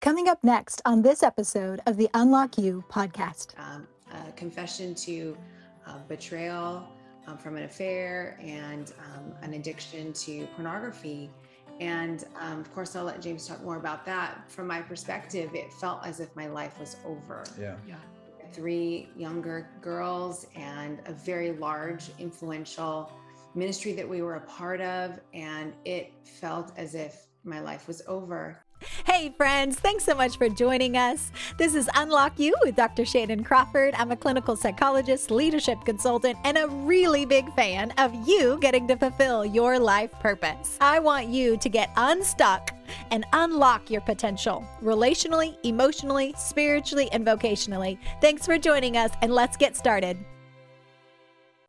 Coming up next on this episode of the Unlock You podcast. Um, a confession to uh, betrayal um, from an affair and um, an addiction to pornography. And um, of course, I'll let James talk more about that. From my perspective, it felt as if my life was over. Yeah. Yeah. Three younger girls and a very large, influential ministry that we were a part of. And it felt as if my life was over. Hey, friends, thanks so much for joining us. This is Unlock You with Dr. Shannan Crawford. I'm a clinical psychologist, leadership consultant, and a really big fan of you getting to fulfill your life purpose. I want you to get unstuck and unlock your potential relationally, emotionally, spiritually, and vocationally. Thanks for joining us, and let's get started.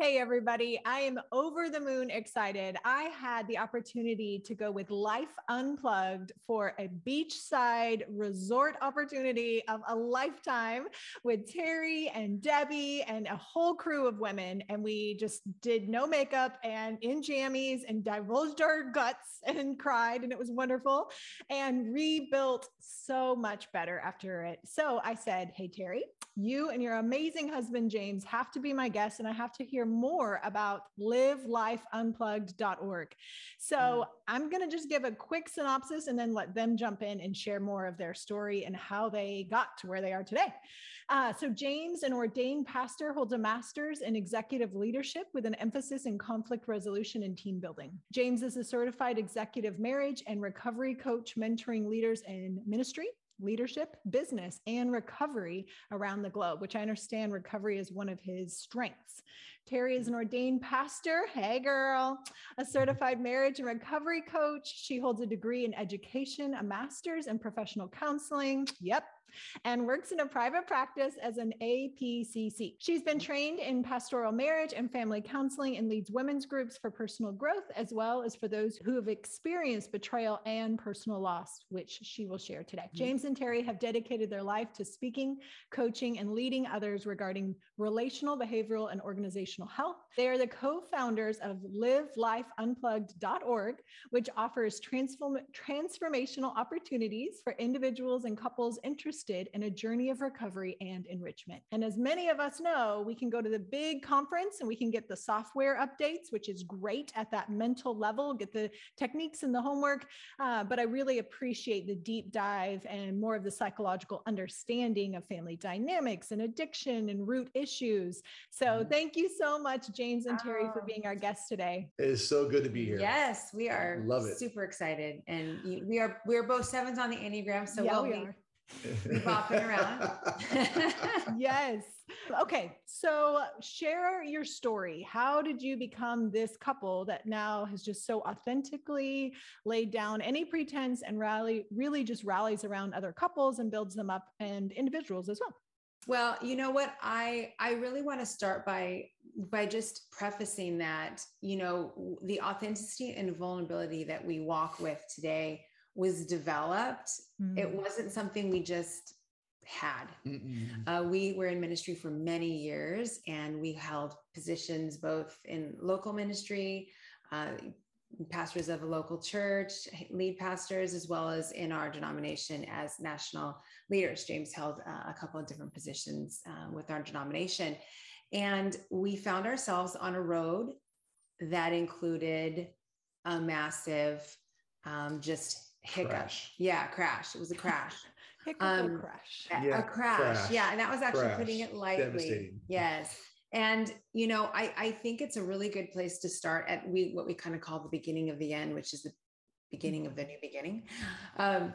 Hey, everybody. I am over the moon excited. I had the opportunity to go with Life Unplugged for a beachside resort opportunity of a lifetime with Teri and Debbie and a whole crew of women. And we just did no makeup and in jammies and divulged our guts and cried. And it was wonderful and rebuilt so much better after it. So I said, Hey, Teri, you and your amazing husband, James, have to be my guest, and I have to hear more about livelifeunplugged.org. So mm. I'm going to just give a quick synopsis and then let them jump in and share more of their story and how they got to where they are today. Uh, so, James, an ordained pastor, holds a master's in executive leadership with an emphasis in conflict resolution and team building. James is a certified executive marriage and recovery coach, mentoring leaders in ministry leadership, business, and recovery around the globe, which I understand recovery is one of his strengths. Teri is an ordained pastor. Hey, girl, a mm-hmm. certified marriage and recovery coach. She holds a degree in education, a master's in professional counseling. Yep, and works in a private practice as an APCC. She's been trained in pastoral marriage and family counseling and leads women's groups for personal growth, as well as for those who have experienced betrayal and personal loss, which she will share today. Mm-hmm. James and Teri have dedicated their life to speaking, coaching, and leading others regarding relational, behavioral, and organizational health. They are the co founders of livelifeunplugged.org, which offers transform- transformational opportunities for individuals and couples interested interested in a journey of recovery and enrichment. And as many of us know, we can go to the big conference and we can get the software updates, which is great at that mental level, get the techniques and the homework. Uh, but I really appreciate the deep dive and more of the psychological understanding of family dynamics and addiction and root issues. So mm-hmm. thank you so much, James and Teri, for being our guests today. It is so good to be here. Yes, we are. Love it. Super excited, and we are. We are both sevens on the enneagram, so yeah, we'll we be are bopping around. yes. Okay. So share your story. How did you become this couple that now has just so authentically laid down any pretense and rally really just rallies around other couples and builds them up and individuals as well? Well, you know what? I I really want to start by by just prefacing that, you know, the authenticity and vulnerability that we walk with today was developed. Mm. It wasn't something we just had. Uh, we were in ministry for many years and we held positions both in local ministry, uh, pastors of a local church, lead pastors, as well as in our denomination as national leaders. James held uh, a couple of different positions uh, with our denomination. And we found ourselves on a road that included a massive, um, just hiccup. Crash. Yeah, crash. It was a crash. hiccup um, crash. A, yeah, a crash. crash. Yeah, and that was actually crash. putting it lightly. Yes. And you know, I I think it's a really good place to start at we what we kind of call the beginning of the end, which is the beginning of the new beginning. Um,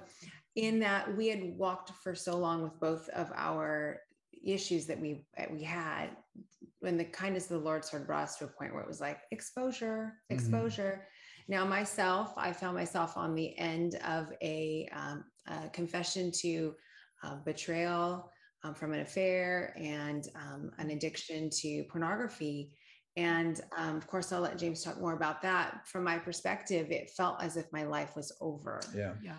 in that we had walked for so long with both of our issues that we we had when the kindness of the Lord started brought us to a point where it was like exposure, mm-hmm. exposure. Mm-hmm now, myself, I found myself on the end of a, um, a confession to uh, betrayal um, from an affair and um, an addiction to pornography. And um, of course, I'll let James talk more about that. From my perspective, it felt as if my life was over. Yeah. Yeah.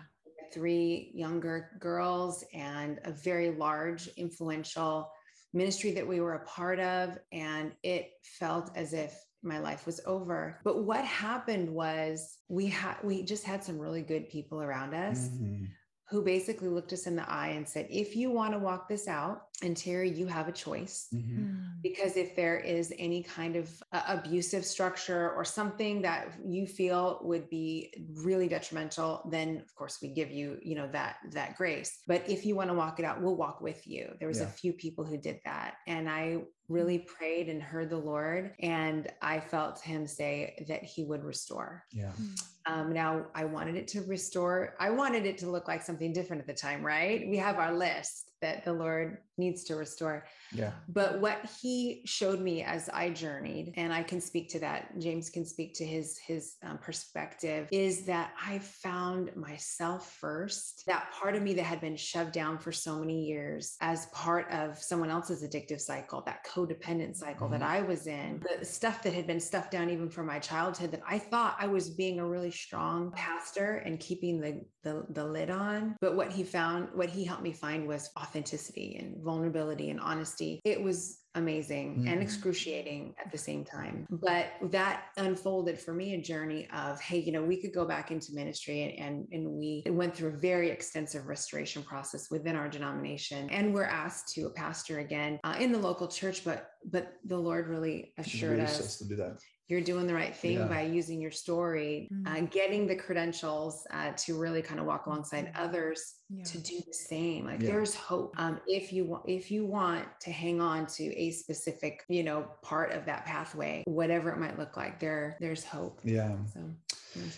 Three younger girls and a very large, influential ministry that we were a part of. And it felt as if my life was over. But what happened was we had we just had some really good people around us. Mm-hmm. who basically looked us in the eye and said, if you want to walk this out, and Teri, you have a choice. Mm-hmm. Hmm. Because if there is any kind of uh, abusive structure or something that you feel would be really detrimental, then of course we give you, you know, that that grace. But if you want to walk it out, we'll walk with you. There was yeah. a few people who did that. And I really prayed and heard the Lord. And I felt him say that he would restore. Yeah. Hmm. Um, now I wanted it to restore. I wanted it to look like something different at the time, right? We have our list that the Lord needs to restore. Yeah. But what he showed me as I journeyed, and I can speak to that, James can speak to his his um, perspective, is that I found myself first. That part of me that had been shoved down for so many years as part of someone else's addictive cycle, that codependent cycle mm-hmm. that I was in, the stuff that had been stuffed down even from my childhood that I thought I was being a really strong pastor and keeping the the, the lid on. But what he found, what he helped me find was authenticity and vulnerability and honesty. It was amazing mm-hmm. and excruciating at the same time. But that unfolded for me a journey of, hey, you know, we could go back into ministry and and, and we went through a very extensive restoration process within our denomination. And we're asked to a pastor again uh, in the local church, but but the Lord really assured us to do that you're doing the right thing yeah. by using your story, mm-hmm. uh, getting the credentials uh, to really kind of walk alongside mm-hmm. others yeah. to do the same. Like yeah. there's hope um, if you want if you want to hang on to a specific you know part of that pathway, whatever it might look like. There there's hope. Yeah. So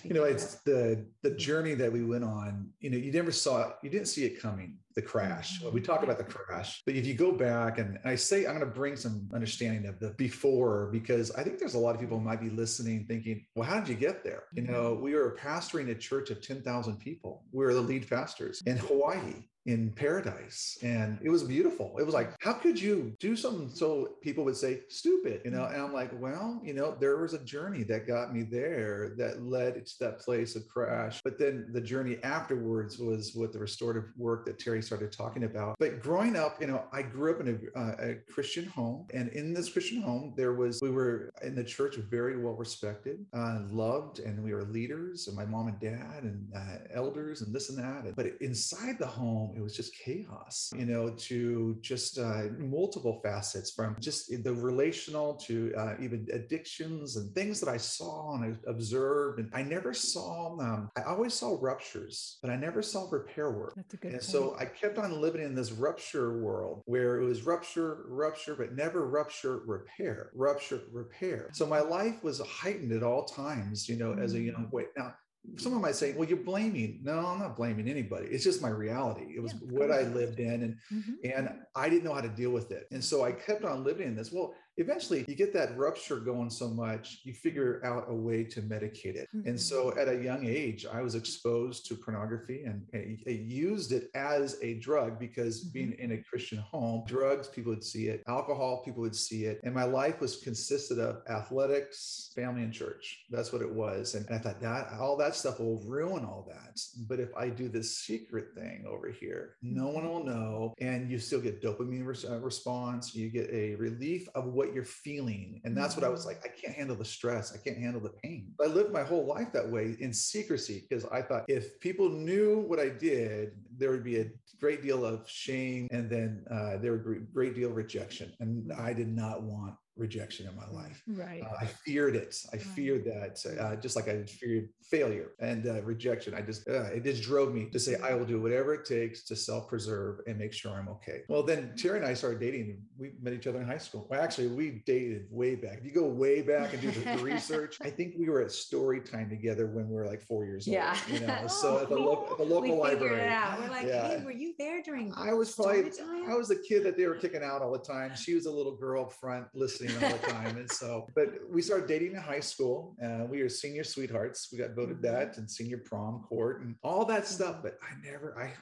you know it's the the journey that we went on you know you never saw it you didn't see it coming the crash. Well, we talk about the crash but if you go back and i say i'm going to bring some understanding of the before because i think there's a lot of people who might be listening thinking well how did you get there? You know we were pastoring a church of 10,000 people. We were the lead pastors in hawaii in paradise and it was beautiful. It was like how could you do something so people would say stupid you know? And i'm like well you know there was a journey that got me there that led to that place of crash. But then the journey afterwards was with the restorative work that teri started talking about. But growing up you know i grew up in a, uh, a christian home and in this christian home there was we were in the church very well respected uh, loved and we were leaders and my mom and dad and uh, elders and this and that. But inside the home it was just chaos, you know, to just uh, multiple facets from just the relational to uh, even addictions and things that I saw and I observed. And I never saw, um, I always saw ruptures, but I never saw repair work. That's a good And point. so I kept on living in this rupture world where it was rupture, rupture, but never rupture, repair, rupture, repair. So my life was heightened at all times, you know, mm-hmm. as a young boy. Now, someone might say, well, you're blaming. No, I'm not blaming anybody. It's just my reality. It was yeah, what I lived in and mm-hmm. and I didn't know how to deal with it. And so I kept on living in this. Well, eventually you get that rupture going so much, you figure out a way to medicate it. Mm-hmm. And so at a young age, I was exposed to pornography and I, I used it as a drug because mm-hmm. being in a Christian home, drugs, people would see it, alcohol, people would see it. And my life was consisted of athletics, family, and church. That's what it was. And I thought that all that stuff will ruin all that. But if I do this secret thing over here, no one mm-hmm. will know. And you still get dopamine uh, response. You get a relief of what you're feeling. And that's what I was like, mm-hmm. I can't handle the stress. I can't handle the pain. I lived my whole life that way in secrecy because I thought if people knew what I did, there would be a great deal of shame and then uh, there would be a great deal of rejection. And I did not want rejection in my life. Right. Uh, I feared it. I right. feared that, uh, just like I feared failure and uh, rejection. I just uh, it just drove me to say I will do whatever it takes to self-preserve and make sure I'm okay. Well, then Teri and I started dating. We met each other in high school. Well, actually, we dated way back. If you go way back and do the, research, I think we were at story time together when we were like four years yeah. old. You know, so at the, lo- at the local we library. It out. We're like, yeah. hey, were you there during? I was probably I was the kid that they were kicking out all the time. She was a little girl up front listening all the time. And so, but we started dating in high school. Uh, we were senior sweethearts. We got voted mm-hmm. that and senior prom court and all that stuff. Mm-hmm. But I never, I,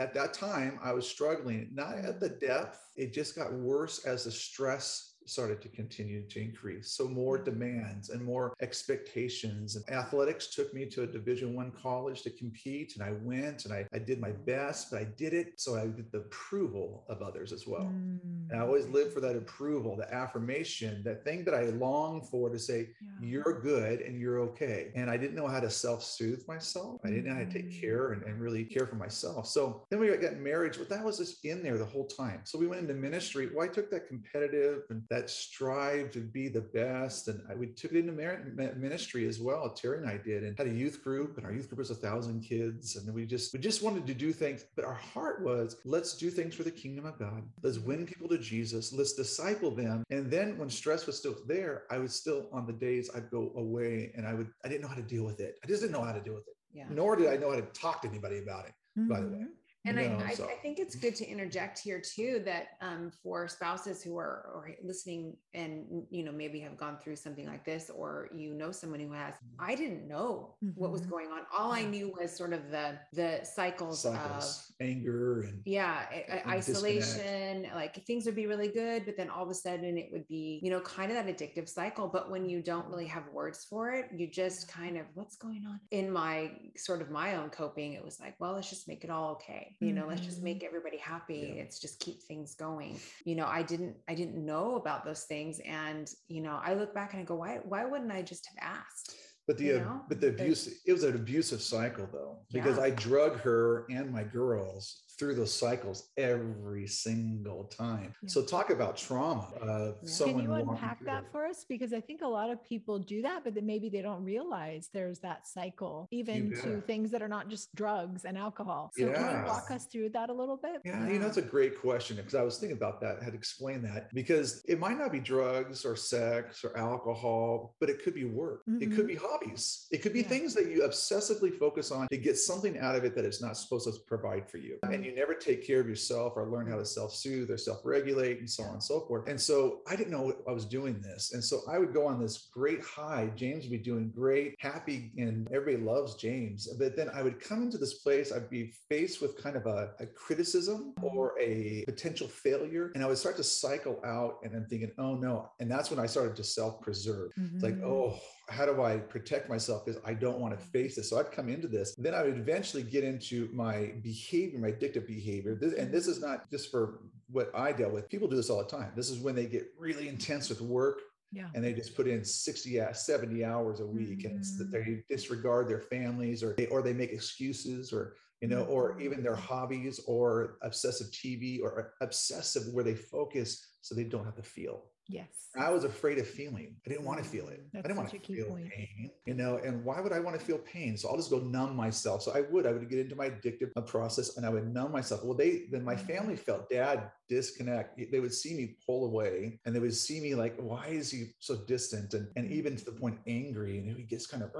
at that time, I was struggling, not at the depth. It just got worse as the stress started to continue to increase. So more demands and more expectations. And athletics took me to a division one college to compete. And I went and I, I did my best, but I did it. So I get the approval of others as well. Mm. And I always lived for that approval, the affirmation, that thing that I long for to say, yeah. you're good and you're okay. And I didn't know how to self-soothe myself. I didn't know how to take mm. care and, and really care for myself. So then we got married, but that was just in there the whole time. So we went into ministry. Well, I took that competitive and that strive to be the best. And I, we took it into ministry as well. Teri and I did, and had a youth group, and our youth group was a thousand kids. And we just, we just wanted to do things, but our heart was, let's do things for the kingdom of God. Let's win people to Jesus. Let's disciple them. And then when stress was still there, I was still on the days I'd go away and I would, I didn't know how to deal with it. I just didn't know how to deal with it. Yeah. Nor did I know how to talk to anybody about it, mm-hmm. by the way. And you know, I, so. I, think it's good to interject here too that um, for spouses who are or listening and you know maybe have gone through something like this, or you know someone who has, mm-hmm. I didn't know mm-hmm. what was mm-hmm. going on. All I knew was sort of the the cycles, cycles of anger and yeah, and isolation. Disconnect. Like things would be really good, but then all of a sudden it would be you know kind of that addictive cycle. But when you don't really have words for it, you just kind of what's going on. In my sort of my own coping, it was like, well, let's just make it all okay you know mm-hmm. let's just make mm-hmm. everybody happy yeah. it's just keep things going you know i didn't i didn't know about those things and you know i look back and i go why why wouldn't i just have asked but the uh, but the abuse it was an abusive cycle though because yeah. i drug her and my girls through those cycles every single time. Yeah. So talk about trauma. Uh, yeah. Can you unpack that for us? Because I think a lot of people do that, but then maybe they don't realize there's that cycle, even to things that are not just drugs and alcohol. So yeah. can you walk us through that a little bit? Yeah, you know, that's a great question because I was thinking about that, I had to explain that because it might not be drugs or sex or alcohol, but it could be work. Mm-hmm. It could mm-hmm. be hobbies. It could be things that you obsessively focus on to get something out of it that it's not supposed to provide for you. And you never take care of yourself or learn how to self-soothe or self-regulate and so on and so forth. And so I didn't know I was doing this. And so I would go on this great high. James would be doing great, happy, and everybody loves James. But then I would come into this place, I'd be faced with kind of a, a criticism or a potential failure. And I would start to cycle out and I'm thinking, oh no. And that's when I started to self-preserve. Mm-hmm. It's like, mm-hmm. oh, how do I protect myself? Because I don't want to face this. So I'd come into this. Then I would eventually get into my behavior, my addictive behavior. This, and this is not just for what I dealt with. People do this all the time. This is when they get really intense with work. Yeah. And they just put in 60, 70 hours a week mm-hmm. and mm-hmm. they disregard their families or they, or they make excuses or, you know, or mm-hmm. even their hobbies or obsessive TV or obsessive where they focus so they don't have to feel. Yes. I was afraid of feeling. I didn't want to feel it. That's I didn't want to feel point. pain, you know, and why would I want to feel pain? So I'll just go numb myself. So I would, I would get into my addictive process and I would numb myself. Well, they, then my family mm-hmm. felt dad disconnect. They would see me pull away and they would see me like, why is he so distant? And, and even to the point angry and he gets kind of,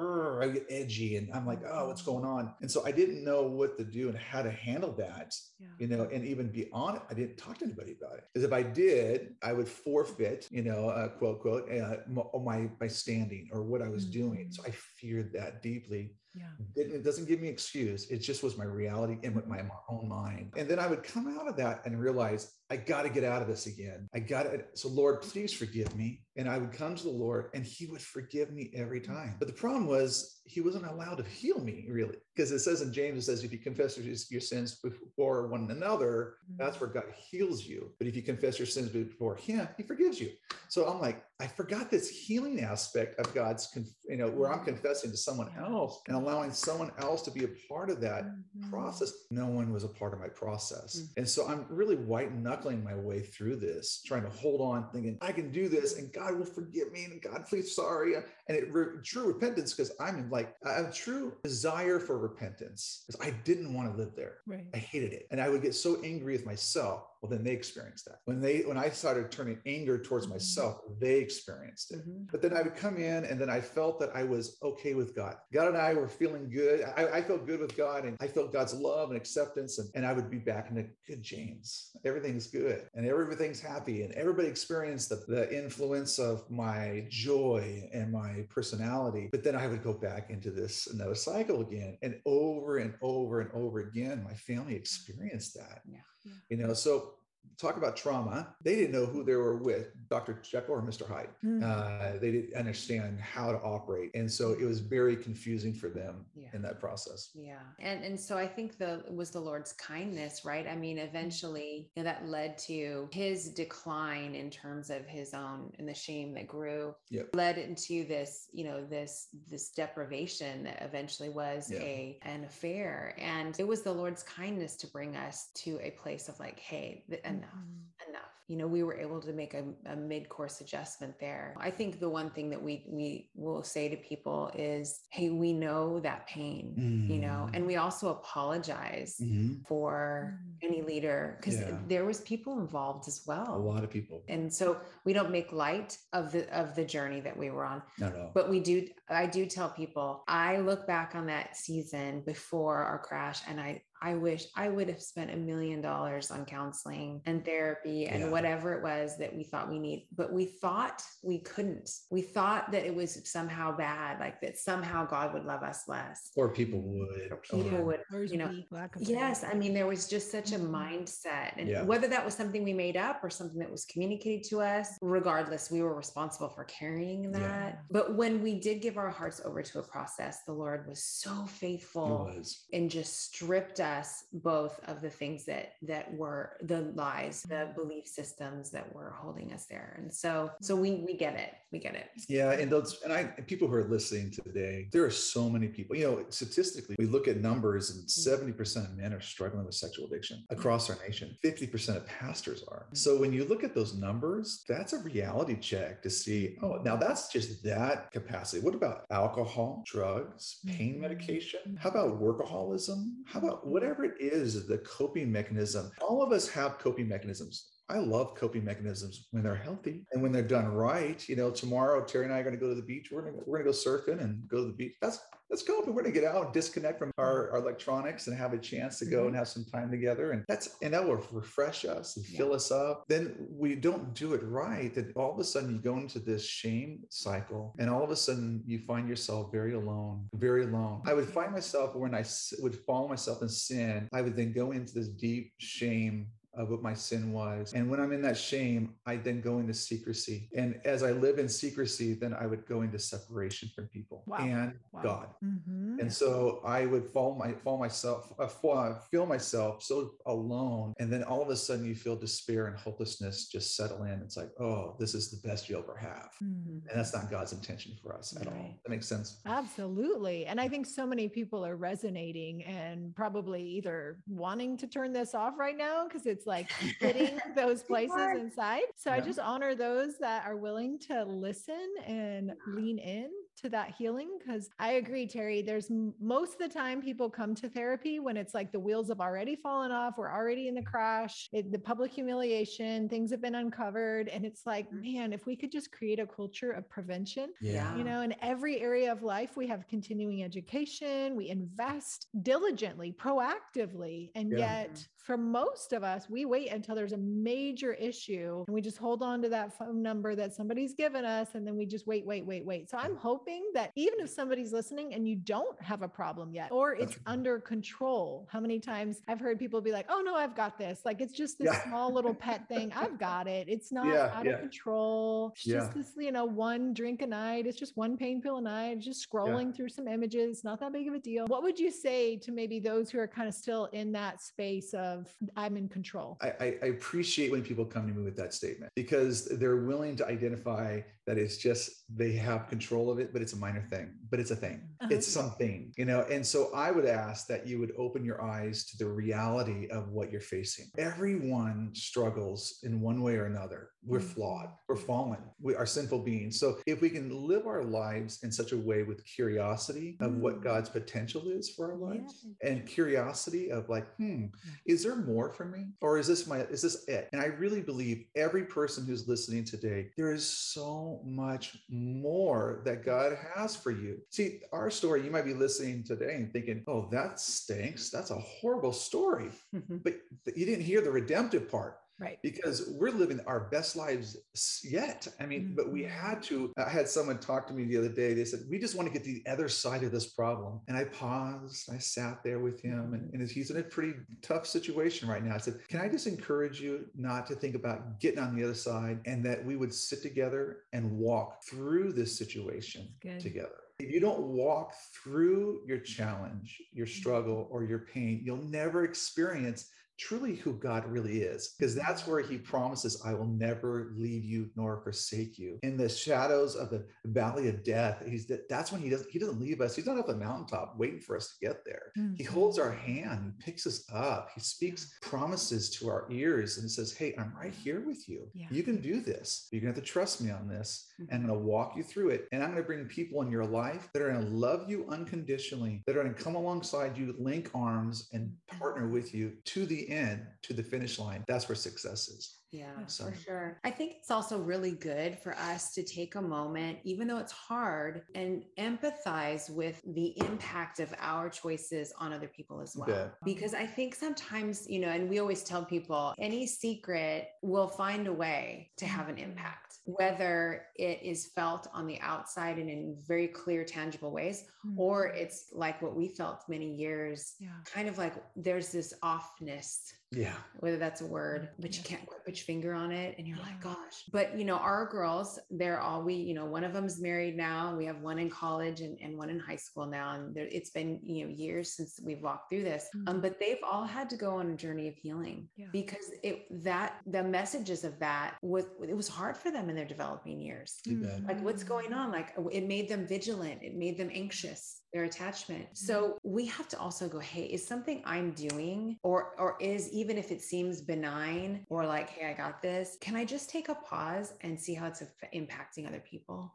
I get edgy and I'm like, oh, what's going on? And so I didn't know what to do and how to handle that, yeah. you know, and even be on it. I didn't talk to anybody about it because if I did, I would forfeit, you know, uh, quote, quote, uh, my, my standing or what I was mm-hmm. doing. So I feared that deeply yeah. It, doesn't give me excuse. It just was my reality in my, my own mind. And then I would come out of that and realize I got to get out of this again. I got it. So Lord, please forgive me. And I would come to the Lord and he would forgive me every mm. time. But the problem was he wasn't allowed to heal me really. Because it says in James, it says, if you confess your sins before one another, that's where God heals you. But if you confess your sins before him, he forgives you. So I'm like, I forgot this healing aspect of God's, you know, where I'm confessing to someone else and allowing someone else to be a part of that mm-hmm. process. No one was a part of my process. Mm-hmm. And so I'm really white knuckling my way through this, trying to hold on, thinking, I can do this and God will forgive me and God, please, sorry. And it re- true repentance because I'm in like a true desire for repentance because I didn't want to live there. Right. I hated it. And I would get so angry with myself well then they experienced that. When they when i started turning anger towards mm-hmm. myself they experienced it. Mm-hmm. but then i would come in and then i felt that i was okay with god. God and i were feeling good. I, I felt good with god and i felt god's love and acceptance and, and i would be back in the good james. Everything's good and everything's happy and everybody experienced the, the influence of my joy and my personality. But then i would go back into this another cycle again and over and over and over again my family experienced that. Yeah. You know, so talk about trauma. They didn't know who they were with, Dr. Jekyll or Mr. Hyde. Mm. Uh, they didn't understand how to operate. And so it was very confusing for them Yeah. in that process. Yeah. And and so I think the was the Lord's kindness, right? I mean, eventually you know, that led to his decline in terms of his own and the shame that grew Yep. led into this, you know, this this deprivation that eventually was Yeah. a an affair. And it was the Lord's kindness to bring us to a place of like, hey, th- enough Mhm. enough you know we were able to make a, a mid-course adjustment there i think the one thing that we we will say to people is hey we know that pain you know Mm. and we also apologize Mhm. for Mm. any leader because Yeah. there was people involved as well A lot of people. and so we don't make light of the of the journey that we were on No, no. but we do i do tell people i look back on that season before our crash and i i wish i would have spent a million dollars on counseling and therapy and Yeah. whatever it was that we thought we need but we thought we couldn't we thought that it was somehow bad like that somehow god would love us less or people would. or people or- would Or you know, weak, lack of Yes. I mean there was just such a Mhm. mindset, and Yeah. whether that was something we made up or something that was communicated to us, regardless, we were responsible for carrying that. Yeah. But when we did give our hearts over to a process, the Lord was so faithful was. and just stripped us both of the things that that were the lies, the mm-hmm. belief systems that were holding us there. And so, so we we get it, we get it. Yeah, and those and I and people who are listening today, there are so many people. You know, statistically, we look at numbers, and mm-hmm. seventy percent of men are struggling with sexual addiction across our nation. Fifty percent of pastors are. Mm-hmm. So when you look at those numbers, that's a reality check to see. Oh, now that's just that capacity. What about alcohol, drugs, pain medication? How about workaholism? How about whatever it is, the coping mechanism? All of us have coping mechanisms. I love coping mechanisms when they're healthy and when they're done right. You know, tomorrow Teri and I are going to go to the beach. We're going to we're going to go surfing and go to the beach. That's let's go. We're going to get out, disconnect from our, our electronics, and have a chance to go mm-hmm. and have some time together. And that's and that will refresh us and fill us up. Then we don't do it right. That all of a sudden you go into this shame cycle, and all of a sudden you find yourself very alone, very alone. I would find myself when I s- would follow myself in sin. I would then go into this deep shame of what my sin was. And when I'm in that shame, I then go into secrecy. And as I live in secrecy, then I would go into separation from people Wow. and Wow. God. Mhm. And so I would fall my fall myself, uh, uh, feel myself so alone, and then all of a sudden you feel despair and hopelessness just settle in. It's like, oh, this is the best you ever have, Mhm. and that's not God's intention for us at all. That makes sense. Absolutely. And I think so many people are resonating and probably either wanting to turn this off right now because it's like hitting those places inside. So I just honor those that are willing to listen and lean in to that healing because I agree, Teri. There's most of the time people come to therapy when it's like the wheels have already fallen off, we're already in the crash, it, the public humiliation, things have been uncovered. And it's like, mm-hmm. man, if we could just create a culture of prevention Yeah. you know in every area of life we have continuing education we invest diligently proactively and Yeah. yet for most of us we wait until there's a major issue and we just hold on to that phone number that somebody's given us and then we just wait wait wait wait so i'm hoping that even if somebody's listening and you don't have a problem yet or it's under control how many times i've heard people be like oh no i've got this. Like it's just this Yeah. small little pet thing i've got it. It's not Yeah, out yeah. of control. It's just this you know one drink a night. It's just one pain pill a night just scrolling through some images. Not that big of a deal. What would you say to maybe those who are kind of still in that space of i'm in control I, I appreciate when people come to me with that statement because they're willing to identify that it's just they have control of it, but it's a minor thing, but it's a thing. Uh-huh. It's something, you know. And so I would ask that you would open your eyes to the reality of what you're facing. Everyone struggles in one way or another. We're Mhm. flawed, we're fallen, we are sinful beings. So if we can live our lives in such a way with curiosity of what Mm. God's potential is for our lives Yeah. and curiosity of like, hmm, is there more for me or is this my is this it and i really believe every person who's listening today there is so much more that god has for you. See our story you might be listening today and thinking oh that stinks. That's a horrible story. But you didn't hear the redemptive part Right. Because we're living our best lives yet. I mean, mm-hmm. but we mm-hmm. had to. I had someone talk to me the other day. They said, We just want to get to the other side of this problem. And I paused. I sat there with him, and, and he's in a pretty tough situation right now. I said, Can I just encourage you not to think about getting on the other side and that we would sit together and walk through this situation together? If you don't walk through your challenge, your mm-hmm. struggle, or your pain, you'll never experience truly who God really is, because that's where he promises, I will never leave you nor forsake you. In the shadows of the valley of death, he's that's when he doesn't he doesn't leave us. He's not up the mountaintop waiting for us to get there. Mm-hmm. He holds our hand, he picks us up, he speaks promises to our ears and says, Hey, I'm right here with you. Yeah. You can do this. You're gonna have to trust me on this. Mm-hmm. I'm gonna walk you through it. And I'm gonna bring people in your life that are gonna love you unconditionally, that are gonna come alongside you, link arms, and mm-hmm. partner with you to the end to the finish line. That's where success is. Yeah, so. for sure. I think it's also really good for us to take a moment, even though it's hard, and empathize with the impact of our choices on other people as well. Yeah. Because I think sometimes, you know, and we always tell people any secret will find a way to have an impact, whether it is felt on the outside and in very clear, tangible ways, mm-hmm. or it's like what we felt many years, yeah. kind of like there's this offness yeah whether that's a word but you can't quite put your finger on it and you're yeah. like gosh but you know our girls they're all we you know one of them's married now we have one in college and, and one in high school now and it's been you know years since we've walked through this um, mm-hmm. um, but they've all had to go on a journey of healing yeah. because it that the messages of that was it was hard for them in their developing years mm-hmm. like what's going on like it made them vigilant it made them anxious their attachment. Mm-hmm. So we have to also go, hey, is something I'm doing or or is even if it seems benign or like, hey, I got this, can I just take a pause and see how it's impacting other people?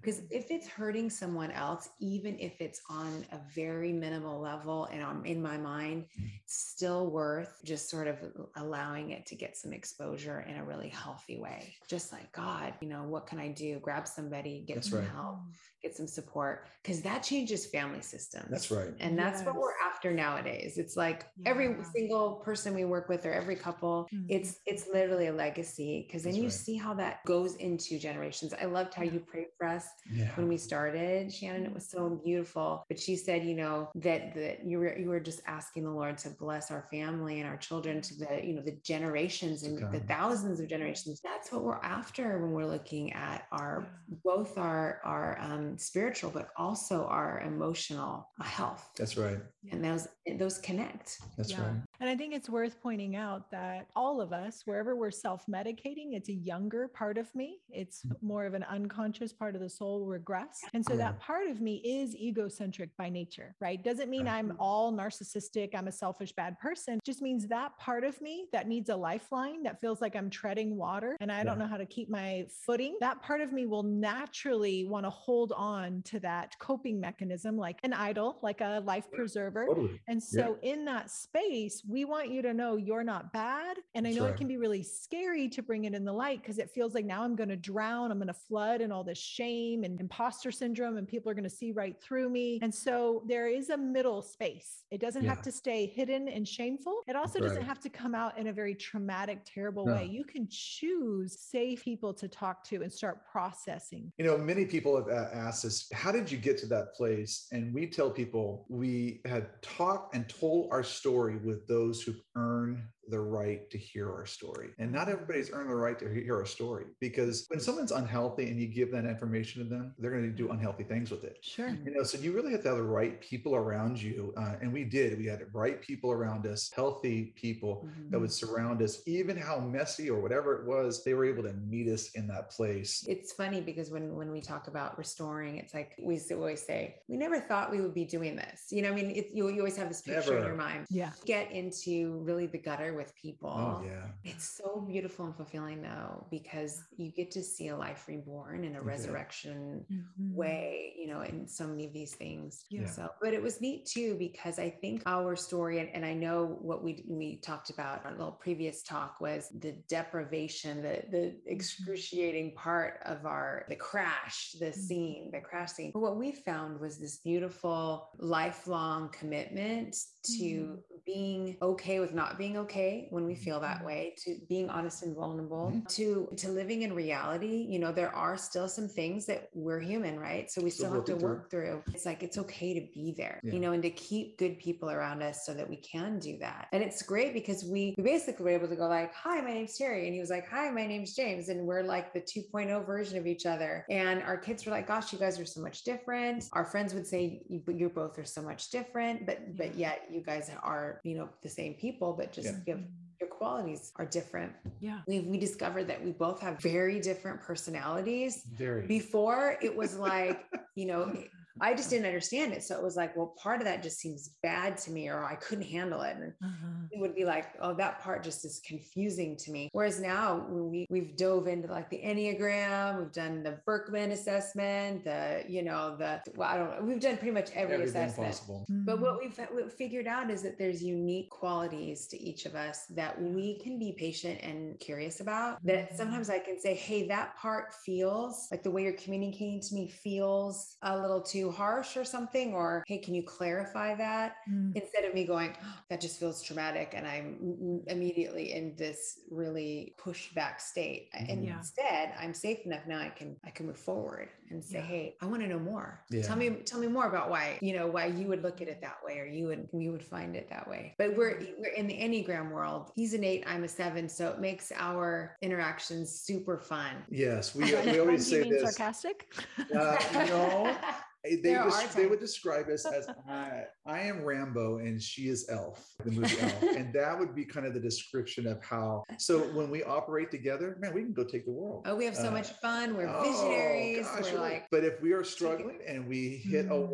Because mm-hmm. if it's hurting someone else, even if it's on a very minimal level and I'm in my mind, mm-hmm. still worth just sort of allowing it to get some exposure in a really healthy way. Just like, God, you know, what can I do? Grab somebody, get That's some right. help, get some support, because that changes family system. That's right. And that's yes. what we're after nowadays. It's like yeah. every single person we work with or every couple, mm-hmm. it's it's literally a legacy because then you right. see how that goes into generations. I loved how you prayed for us yeah. when we started, Shannan. It was so beautiful. But she said, you know, that that you were you were just asking the Lord to bless our family and our children to the, you know, the generations and the thousands of generations. That's what we're after when we're looking at our both our our um, spiritual, but also our emotional health. That's right. And those those connect. That's yeah. right. And I think it's worth pointing out that all of us, wherever we're self-medicating, it's a younger part of me. It's mm-hmm. more of an unconscious part of the soul regress. And so yeah. that part of me is egocentric by nature, right? Doesn't mean I'm all narcissistic, I'm a selfish bad person. Just means that part of me that needs a lifeline that feels like I'm treading water and I don't know how to keep my footing. That part of me will naturally want to hold on to that coping mechanism like an idol, like a life preserver. Totally. And so yeah. in that space, we want you to know you're not bad. And I know right. it can be really scary to bring it in the light because it feels like now I'm going to drown, I'm going to flood in all this shame and imposter syndrome, and people are going to see right through me. And so there is a middle space. It doesn't yeah. have to stay hidden and shameful. It also right. doesn't have to come out in a very traumatic, terrible no. way. You can choose safe people to talk to and start processing. You know, many people have uh, asked us, how did you get to that place? And we tell people we had talked and told our story with those who earn the right to hear our story. And not everybody's earned the right to hear our story because when someone's unhealthy and you give that information to them, they're going to do unhealthy things with it. Sure. You know, so you really have to have the right people around you. Uh, and we did. We had right people around us, healthy people mm-hmm. that would surround us, even how messy or whatever it was, they were able to meet us in that place. It's funny because when when we talk about restoring, it's like we always say, we never thought we would be doing this. You know, I mean, it, you, you always have this picture never. in your mind. Yeah. Get into really the gutter with people. Oh, yeah. It's so beautiful and fulfilling though, because you get to see a life reborn in a okay. resurrection mm-hmm. way, you know, in so many of these things. Yeah. So, but it was neat too, because I think our story, and, and I know what we, we talked about our little previous talk was the deprivation, the, the mm-hmm. excruciating part of our, the crash, the mm-hmm. scene, the crash scene. But what we found was this beautiful lifelong commitment to mm-hmm. being okay with not being okay okay when we feel that Mhm. way to being honest and vulnerable Mhm. to to living in reality you know there are still some things that we're human right so we Still still have to through. work through it's like it's okay to be there Yeah. you know and to keep good people around us so that we can do that and it's great because we we basically were able to go like hi my name's teri and he was like hi my name's james and we're like the 2.0 version of each other and our kids were like gosh you guys are so much different our friends would say you, but you both are so much different but but yet you guys are you know the same people but just Yeah. You have your qualities are different Yeah. we we discovered that we both have very different personalities Very. before it was like you know i just didn't understand it so it was like well part of that just seems bad to me or i couldn't handle it and Uh-huh. it would be like oh that part just is confusing to me whereas now we we've dove into like the enneagram we've done the birkman assessment the you know the well i don't know we've done pretty much every Everything assessment possible. but what we've, we've figured out is that there's unique qualities to each of us that we can be patient and curious about. That sometimes I can say, hey, that part feels like the way you're communicating to me feels a little too harsh or something. Or, hey, can you clarify that? Mm. Instead of me going, "Oh, that just feels traumatic. And I'm mm, mm, immediately in this really pushed back state. And Yeah. instead, I'm safe enough now I can, I can move forward and say, Yeah. hey, I want to know more. Yeah. Tell me, tell me more about why, you know, why you would look at it that way or you would, you would find it that way. But we're, we're in the Enneagram world. He's an eight, I'm a seven. So it makes our interactions super fun. Yes, we, By we fun, always do you say mean this. sarcastic? Uh, no, they des- they would describe us as I, I am Rambo and she is Elf, the movie Elf, and that would be kind of the description of how. So when we operate together, man, we can go take the world. Oh, we have so Uh, much fun. We're Oh, visionaries. gosh, we're like, but if we are struggling and we hit a Mm.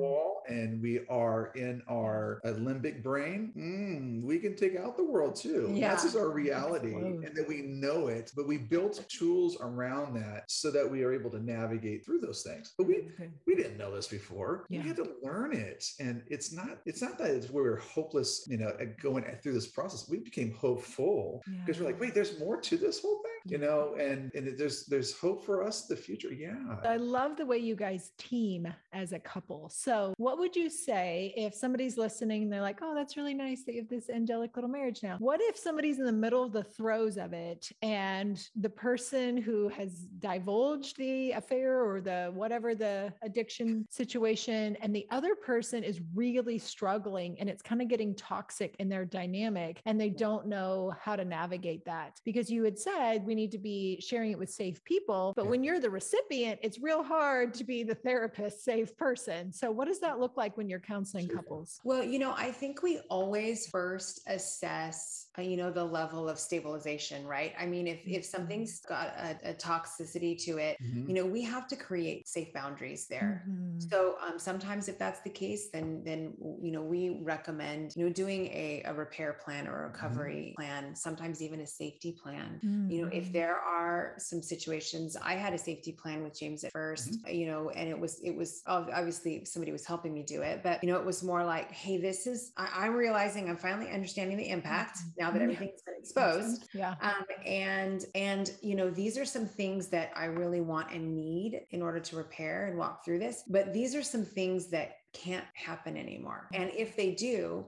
And we are in our limbic brain, mm, we can take out the world too. That's Yeah. just our reality, Explode. and that we know it. But we built tools around that so that we are able to navigate through those things. But we we didn't know this before. Yeah. We had to learn it, and it's not it's not that it's where we're hopeless, you know, going through this process. We became hopeful because we're like, wait, there's more to this whole thing, you know, and and there's there's hope for us the future. Yeah. I love the way you guys team as a couple. So, what would you say if somebody's listening? And they're like, "Oh, that's really nice that you have this angelic little marriage now." What if somebody's in the middle of the throes of it, and the person who has divulged the affair or the whatever the addiction situation, and the other person is really struggling, and it's kind of getting toxic in their dynamic, and they don't know how to navigate that? Because you had said we need to be sharing it with safe people, but when you're the recipient, it's real hard to be the therapist, safe person. So, what does that look like when you're counseling couples? Well, you know, I think we always first assess, you know, the level of stabilization, right? I mean, if if something's got a, a toxicity to it, Mhm. you know, we have to create safe boundaries there. Mhm. So um, sometimes if that's the case, then then you know we recommend you know doing a, a repair plan or a recovery plan, sometimes even a safety plan. You know, if Mhm. there are some situations, I had a safety plan with James at 1st you know, and it was it was obviously somebody was helping me do it, but you know, it was more like, hey, this is I, I'm realizing I'm finally understanding the impact now that Yeah. everything's been exposed. Yeah. Um, and and you know these are some things that I really want and need in order to repair and walk through this. But these are some things that can't happen anymore. And if they do,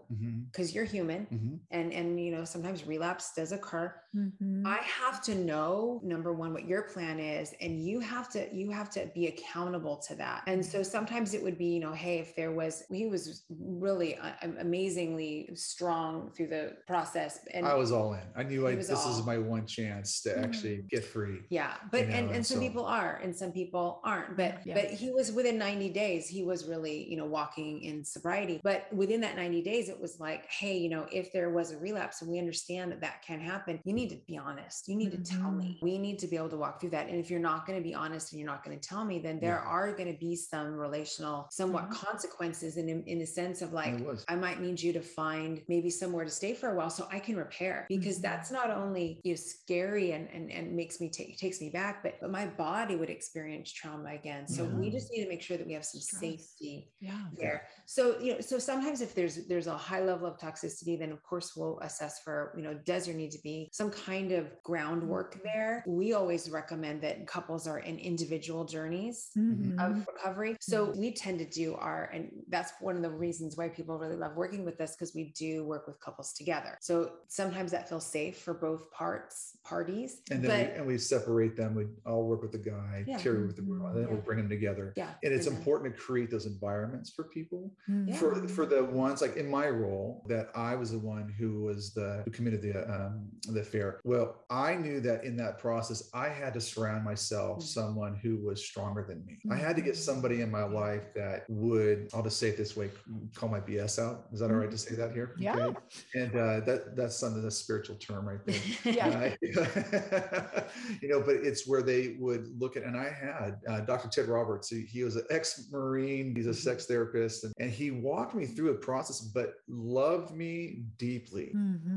because you're human, Mhm. and and you know sometimes relapse does occur. Mhm. I have to know number one what your plan is, and you have to you have to be accountable to that. And so sometimes it would be you know hey if there was he was really uh, amazingly strong through the process and I was all in. I knew was this all- is my one chance to actually Mm. get free. Yeah, but you know, and, and and some so- people are, and some people aren't. But Yeah. but he was within 90 days, he was really, you know, walking in sobriety. But within that 90 days, it was like, hey, you know, if there was a relapse and we understand that that can happen, you need to be honest. You need to tell me. We need to be able to walk through that. And if you're not going to be honest and you're not going to tell me, then there Yeah. are going to be some relational, somewhat Mhm. consequences in in the sense of like, And it was. I might need you to find maybe somewhere to stay for a while so I can repair because Mhm. that's not only you know, scary and, and and makes me take takes me back, but but my body would experience trauma again. So we just need to make sure that we have some Stress. safety Yeah. There. So, you know, so sometimes if there's there's a high level of toxicity, then of course we'll assess for, you know, does there need to be some kind of groundwork Mm-hmm. there? We always recommend that couples are in individual journeys Mhm. of recovery. So we tend to do our, and that's one of the reasons why people really love working with us because we do work with couples together. So sometimes that feels safe for both parts, parties. And then but we, and we separate them. We all work with the guy, Yeah. Teri with the girl, and then we bring them together. yeah, And it's important to create those environments for people. Mhm. For for the ones like in my role that I was the one who was the who committed the um the affair. Well, I knew that in that process I had to surround myself Mhm. someone who was stronger than me. I had to get somebody in my life that would I'll just say it this way, call my BS out. Is that all right to say that here? Yeah. Okay. And uh, that that's something that's a spiritual term right there. Yeah. Uh, you know, but it's where they would look at, and I had uh, Dr. Ted Roberts, he, he was an ex Marine, he's a sex therapist, and, and he walked me through a process, but loved me deeply.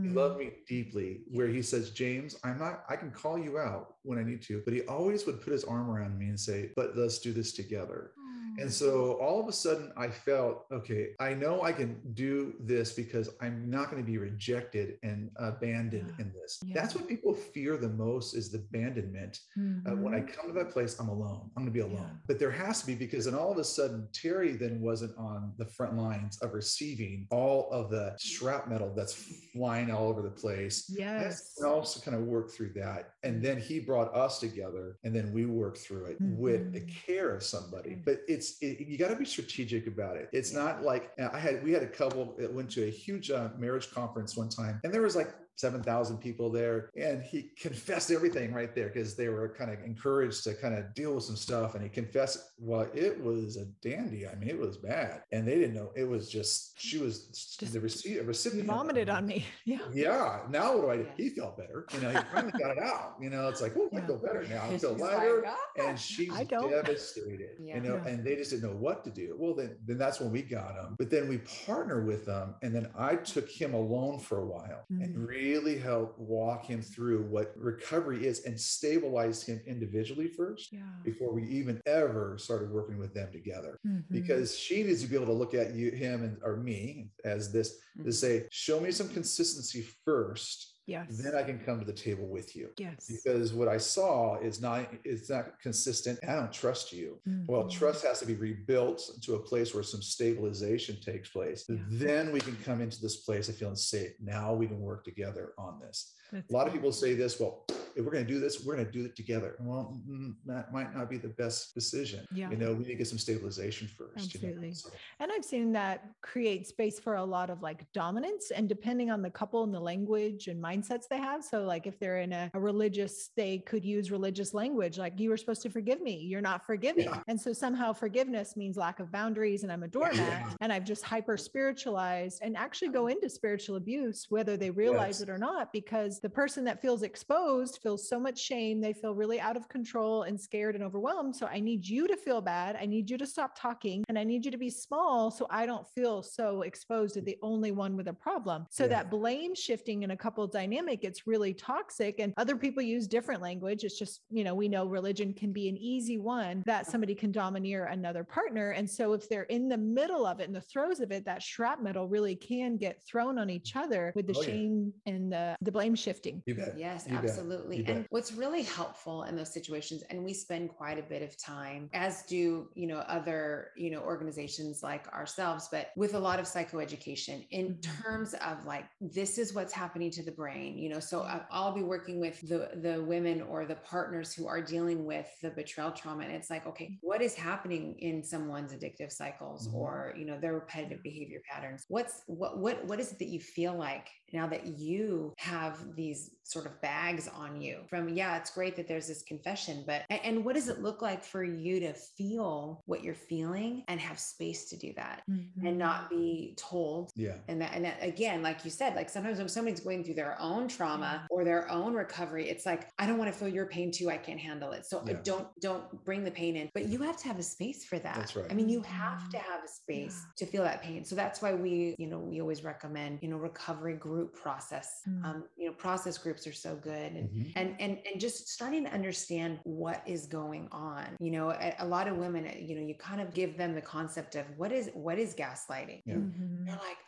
He Mhm. loved me deeply, where he says, James, I'm not, I can call you out when I need to, but he always would put his arm around me and say, but let's do this together. And so all of a sudden, I felt, okay, I know I can do this because I'm not going to be rejected and abandoned Yeah. in this. Yeah. That's what people fear the most is the abandonment. Uh, when I Mhm. come to that place, I'm alone. I'm going to be alone. Yeah. But there has to be because then all of a sudden, Teri then wasn't on the front lines of receiving all of the shrapnel that's flying all over the place. I Yes. else to kind of work through that. And then he brought us together and then we worked through it with the Mhm. care of somebody. Mm. But it's, it, you got to be strategic about it. It's not like I had, we had a couple that went to a huge uh, marriage conference one time and there was like 7,000 people there. And he confessed everything right there because they were kind of encouraged to kind of deal with some stuff. And he confessed, well, it was a dandy. I mean, it was bad. And they didn't know. It was just, she was Just the rece- recipient. vomited on me. Yeah. Yeah. Now what do I do? Yeah. He felt better. You know, he finally got it out. You know, it's like, oh, I feel better now. I She's feel like, lighter. "Ah." And she's devastated. Yeah. You know, Yeah. and they just didn't know what to do. Well, then then that's when we got him. But then we partner with them. And then I took him alone for a while Mm. and really helped walk him through what recovery is and stabilize him individually first Yeah. before we even ever started working with them together Mhm. because she needs to be able to look at you him and or me as this to Mhm. say show me some consistency first yes. then i can come to the table with you yes. because what i saw is not it's not consistent i don't trust you well Mhm. trust has to be rebuilt to a place where some stabilization takes place Yeah. then we can come into this place of feeling safe now we can work together on this That's a lot of people say this well if we're going to do this we're going to do it together well mm, that might not be the best decision Yeah. you know we need to get some stabilization first you know? Absolutely. So- And I've seen that create space for a lot of like dominance and depending on the couple and the language and mindsets they have. So, like if they're in a, a religious, they could use religious language, like you were supposed to forgive me, you're not forgiving. Yeah. And so somehow forgiveness means lack of boundaries and I'm a doormat Yeah. and I've just hyper spiritualized and actually go into spiritual abuse, whether they realize Yes. it or not, because the person that feels exposed feels so much shame. They feel really out of control and scared and overwhelmed. So I need you to feel bad. I need you to stop talking and I need you to be small so I don't feel so exposed to the only one with a problem. So Yeah. that blame shifting in a couple dynamic, it's really toxic. And other people use different language. It's just, you know, we know religion can be an easy one that somebody can domineer another partner. And so if they're in the middle of it, in the throes of it, that shrapnel really can get thrown on each other with the Oh, yeah. shame and the, the blame shifting. you bet Yes, You bet. Absolutely. And what's really helpful in those situations, and we spend quite a bit of time, as do you know other you know organizations like ourselves, but with a lot of psychoeducation in Mhm. terms of like this is what's happening to the brain. You know, so I- I'll be working with the the women or the partners who are dealing with the betrayal trauma, and it's like, okay, mm-hmm. what is happening in someone's addictive cycles mm-hmm. or you know their repetitive behavior patterns? What's what what what is it that you feel like now that you have these sort of bags on you from yeah it's great that there's this confession but and what does it look like for you to feel what you're feeling and have space to do that and not be told? Yeah. And that and that again like you said like sometimes when somebody's going through their own trauma or their own recovery it's like i don't want to feel your pain too i can't handle it. So Yeah. don't don't bring the pain in but you have to have a space for that. That's right. i mean you have to Mhm. have a space to feel that pain. So that's why we you know we always recommend you know recovery group process Mm. um you know process groups are so good and Mhm. Mhm. and and and just starting to understand what is going on you know a, a lot of women you know you kind of give them the concept of what is what is gaslighting Yeah. and Mhm. they're like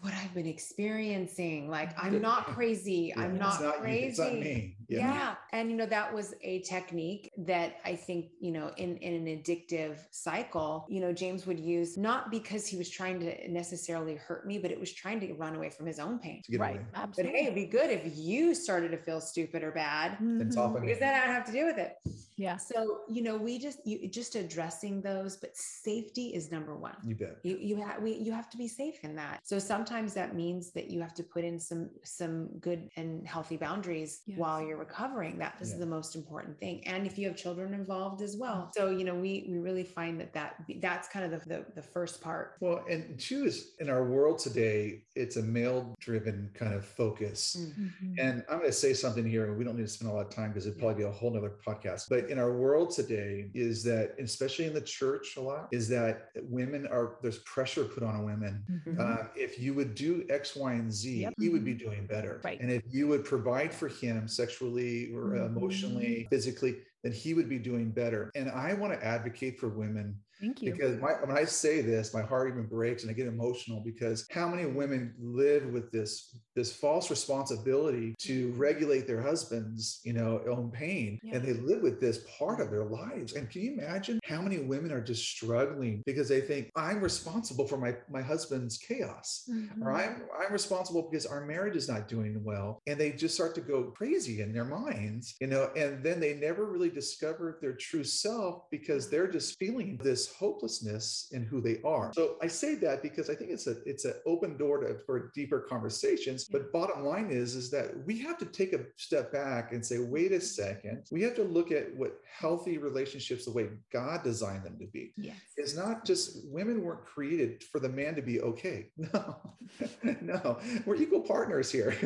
what i've been experiencing like i'm not crazy Yeah, i'm it's not, you, crazy It's not me. yeah. And you know, that was a technique that I think, you know, in, in an addictive cycle, you know, James would use not because he was trying to necessarily hurt me, but it was trying to run away from his own pain. Right. away. But Absolutely. hey, it'd be good if you started to feel stupid or bad It's Mhm. because then I don't have to deal with it. Yeah. So, you know, we just you just addressing those, but safety is number one. you bet. You you have we you have to be safe in that. So sometimes that means that you have to put in some some good and healthy boundaries Yes. while you're recovering. That is Yeah. the most important thing. And if you have children involved as well. So you know we we really find that that that's kind of the the, the first part. Well, and two is in our world today, it's a male driven kind of focus. Mm. Mhm. And I'm going to say something here, and we don't need to spend a lot of time because it'd probably be a whole nother podcast. But in our world today, is that, especially in the church a lot, is that women are, there's pressure put on women. Mhm. Um, if you would do X, Y, and Z, Yep. you would be doing better. Right. And if you would provide for him sexually or Mhm. emotionally, physically, then he would be doing better. And I want to advocate for women Thank you. because my, when I say this, my heart even breaks and I get emotional because how many women live with this this false responsibility to regulate their husbands, you know, own pain, Yeah. and they live with this part of their lives. And can you imagine how many women are just struggling because they think I'm responsible for my my husband's chaos, Mhm. or I'm I'm responsible because our marriage is not doing well, and they just start to go crazy in their minds, you know, and then they never really discover their true self because they're just feeling this hopelessness in who they are. So I say that because I think it's a it's an open door to for deeper conversations. But bottom line is is that we have to take a step back and say, wait a second, we have to look at what healthy relationships the way God designed them to be. Yes. It's not just women weren't created for the man to be okay. No, no, we're equal partners here,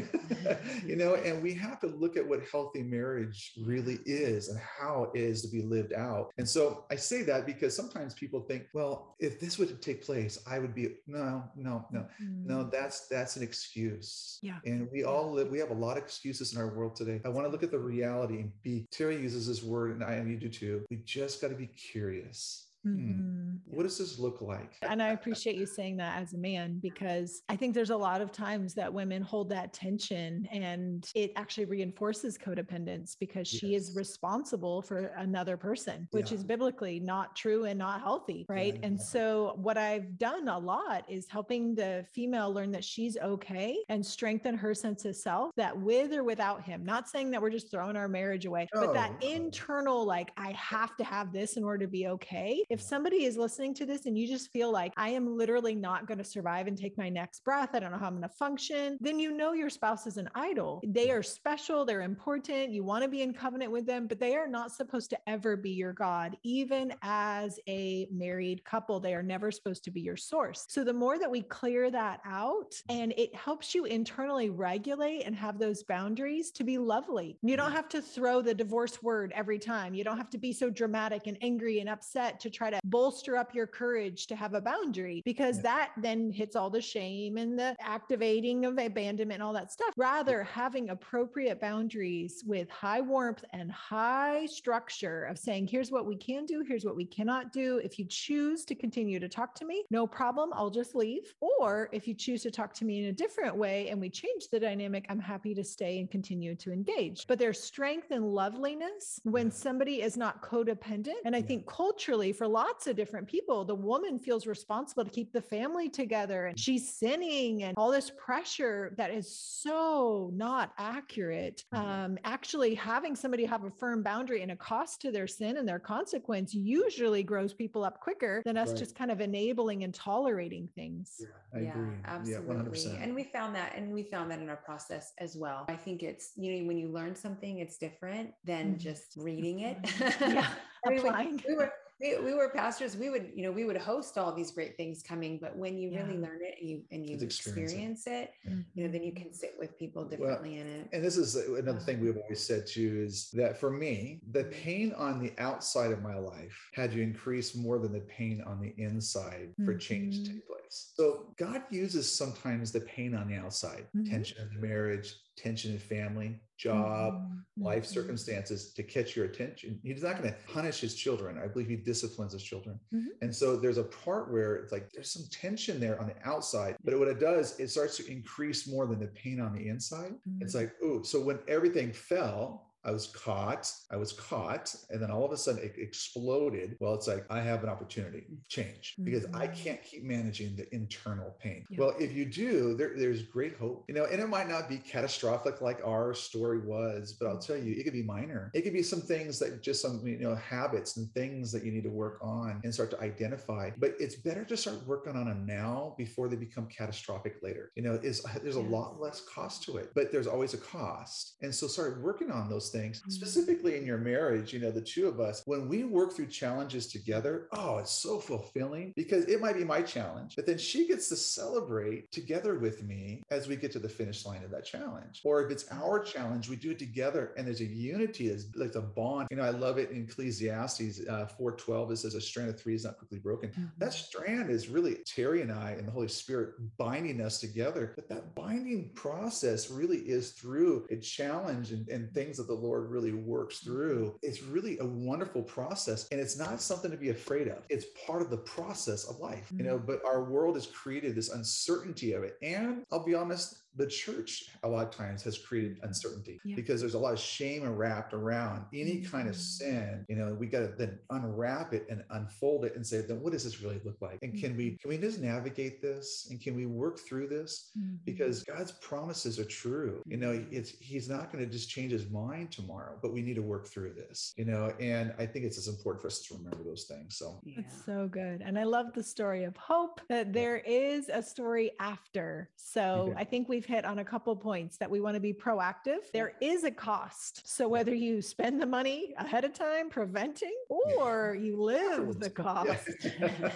you know, and we have to look at what healthy marriage really is and how it is to be lived out. And so I say that because sometimes people think, well, if this would take place, I would be no, no, no, no. Mhm. That's that's an excuse. Yeah. And we all live. We have a lot of excuses in our world today. I want to look at the reality and be. Teri uses this word, and I and you do too. We just got to be curious. Hmm. Mhm. What does this look like? And I appreciate you saying that as a man because I think there's a lot of times that women hold that tension and it actually reinforces codependence because she is responsible for another person, which Yeah. is biblically not true and not healthy. Right. Yeah, and no. so, what I've done a lot is helping the female learn that she's okay and strengthen her sense of self that with or without him, not saying that we're just throwing our marriage away, but that No, no. internal, like, I have to have this in order to be okay. If somebody is listening to this and you just feel like I am literally not going to survive and take my next breath, I don't know how I'm going to function, then you know your spouse is an idol. They are special, they're important. You want to be in covenant with them, but they are not supposed to ever be your God. Even as a married couple, they are never supposed to be your source. So the more that we clear that out and it helps you internally regulate and have those boundaries to be lovely. You don't have to throw the divorce word every time. You don't have to be so dramatic and angry and upset to try to bolster up your courage to have a boundary because Yeah. that then hits all the shame and the activating of abandonment and all that stuff. Rather, having appropriate boundaries with high warmth and high structure of saying, here's what we can do, here's what we cannot do. If you choose to continue to talk to me, no problem, I'll just leave. Or if you choose to talk to me in a different way and we change the dynamic, I'm happy to stay and continue to engage. But there's strength and loveliness when somebody is not codependent. And I think culturally, for lots of different people, the woman feels responsible to keep the family together and she's sinning and all this pressure that is so not accurate. Mhm. Um, actually, having somebody have a firm boundary and a cost to their sin and their consequence usually grows people up quicker than us Right. just kind of enabling and tolerating things. I yeah, absolutely. Yeah, 100%. And we found that, and we found that in our process as well. I think it's you know when you learn something, it's different than Mhm. just reading it. Yeah, I mean, we- applying. we were we, we were pastors we would you know we would host all these great things coming but when you really learn it and you and you Just experience it. experience it you know then you Mhm. can sit with people differently in it And this is another thing we've always said too is that for me, the pain on the outside of my life had to increase more than the pain on the inside for change to Mhm. take place. So God uses sometimes the pain on the outside, Mhm. tension in the marriage, tension in family, job, Mhm. life Mhm. circumstances to catch your attention. He's not going to punish his children. I believe he disciplines his children. Mhm. And so there's a part where it's like there's some tension there on the outside, but what it does, it starts to increase more than the pain on the inside. It's Mhm. like, oh, so when everything fell, I was caught, I was caught, and then all of a sudden it exploded. Well, it's like I have an opportunity to change because I Mhm. can't keep managing the internal pain. Yeah. Well, if you do, there, there's great hope, you know, and it might not be catastrophic like our story was, but I'll tell you, it could be minor. It could be some things that just some, you know, habits and things that you need to work on and start to identify. But it's better to start working on them now before they become catastrophic later. You know, is there's a lot less cost to it, but there's always a cost. And so start working on those things, Mm. specifically in your marriage, you know, the two of us, when we work through challenges together, oh, it's so fulfilling because it might be my challenge, but then she gets to celebrate together with me as we get to the finish line of that challenge. Or if it's our challenge, we do it together and there's a unity, there's like a bond. You know, I love it in Ecclesiastes uh, 412, it says a strand of three is not quickly broken. Mhm. That strand is really Teri and I and the Holy Spirit binding us together. But that binding process really is through a challenge and, and things that the Lord really works through. It's really a wonderful process. And it's not something to be afraid of. It's part of the process of life, you know. Mm. But our world has created this uncertainty of it. And I'll be honest, the church a lot of times has created uncertainty Yeah. because there's a lot of shame wrapped around any kind of Mhm. sin. You know, we got to then unwrap it and unfold it and say, then what does this really look like? And can we can we just navigate this? And can we work through this? Mhm. Because God's promises are true. You know, it's He's not going to just change His mind tomorrow, but we need to work through this. You know, and I think it's as important for us to remember those things. So Yeah. It's so good. And I love the story of hope that there is a story after. So Yeah. I think we've hit on a couple points that we want to be proactive. There is a cost. So whether you spend the money ahead of time preventing or you live the cost.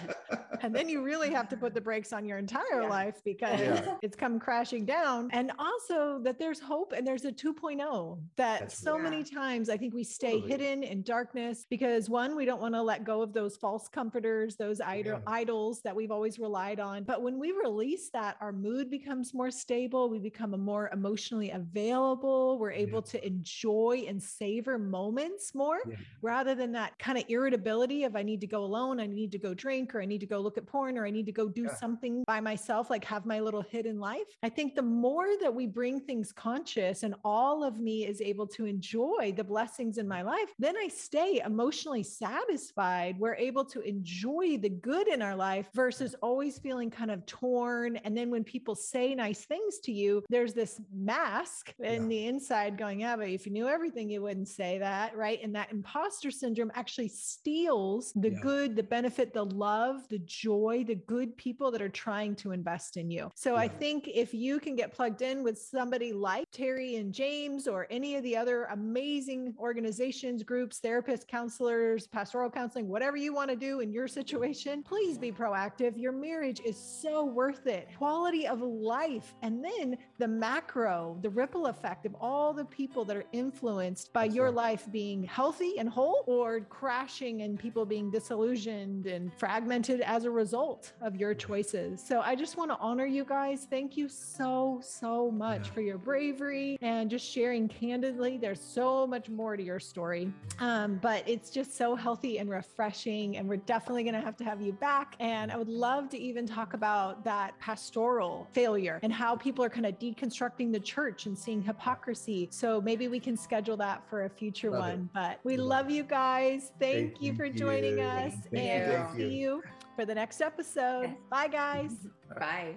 And then you really have to put the brakes on your entire Yeah. life because Yeah. it's come crashing down. And also that there's hope and there's a 2.0 that That's so many times I think we stay hidden in darkness because one, we don't want to let go of those false comforters, those idol- Yeah. idols that we've always relied on. But when we release that, our mood becomes more stable. We become a more emotionally available. We're able to enjoy and savor moments more Yeah. rather than that kind of irritability of I need to go alone, I need to go drink, or I need to go look at porn, or I need to go do Yeah. something by myself, like have my little hidden life. I think the more that we bring things conscious and all of me is able to enjoy the blessings in my life, then I stay emotionally satisfied. We're able to enjoy the good in our life versus always feeling kind of torn. And then when people say nice things to you, there's this mask in Yeah. the inside going, yeah, but if you knew everything, you wouldn't say that. Right. And that imposter syndrome actually steals the Yeah. good, the benefit, the love, the joy, the good people that are trying to invest in you. So I think if you can get plugged in with somebody like Teri and James or any of the other amazing organizations, groups, therapists, counselors, pastoral counseling, whatever you want to do in your situation, please be proactive. Your marriage is so worth it. Quality of life. And then the macro, the ripple effect of all the people that are influenced by That's your right. life being healthy and whole or crashing and people being disillusioned and fragmented as a result of your choices. So I just want to honor you guys. Thank you so, so much Yeah. for your bravery and just sharing candidly. There's so much more to your story. Um, but it's just so healthy and refreshing. And we're definitely going to have to have you back. And I would love to even talk about that pastoral failure and how people are kind of deconstructing the church and seeing hypocrisy. So maybe we can schedule that for a future Love it. one. But we Love love you guys. Thank, Thank you for joining you. us. Thank and you. we'll Thank you. see you for the next episode. Okay. Bye, guys. Bye.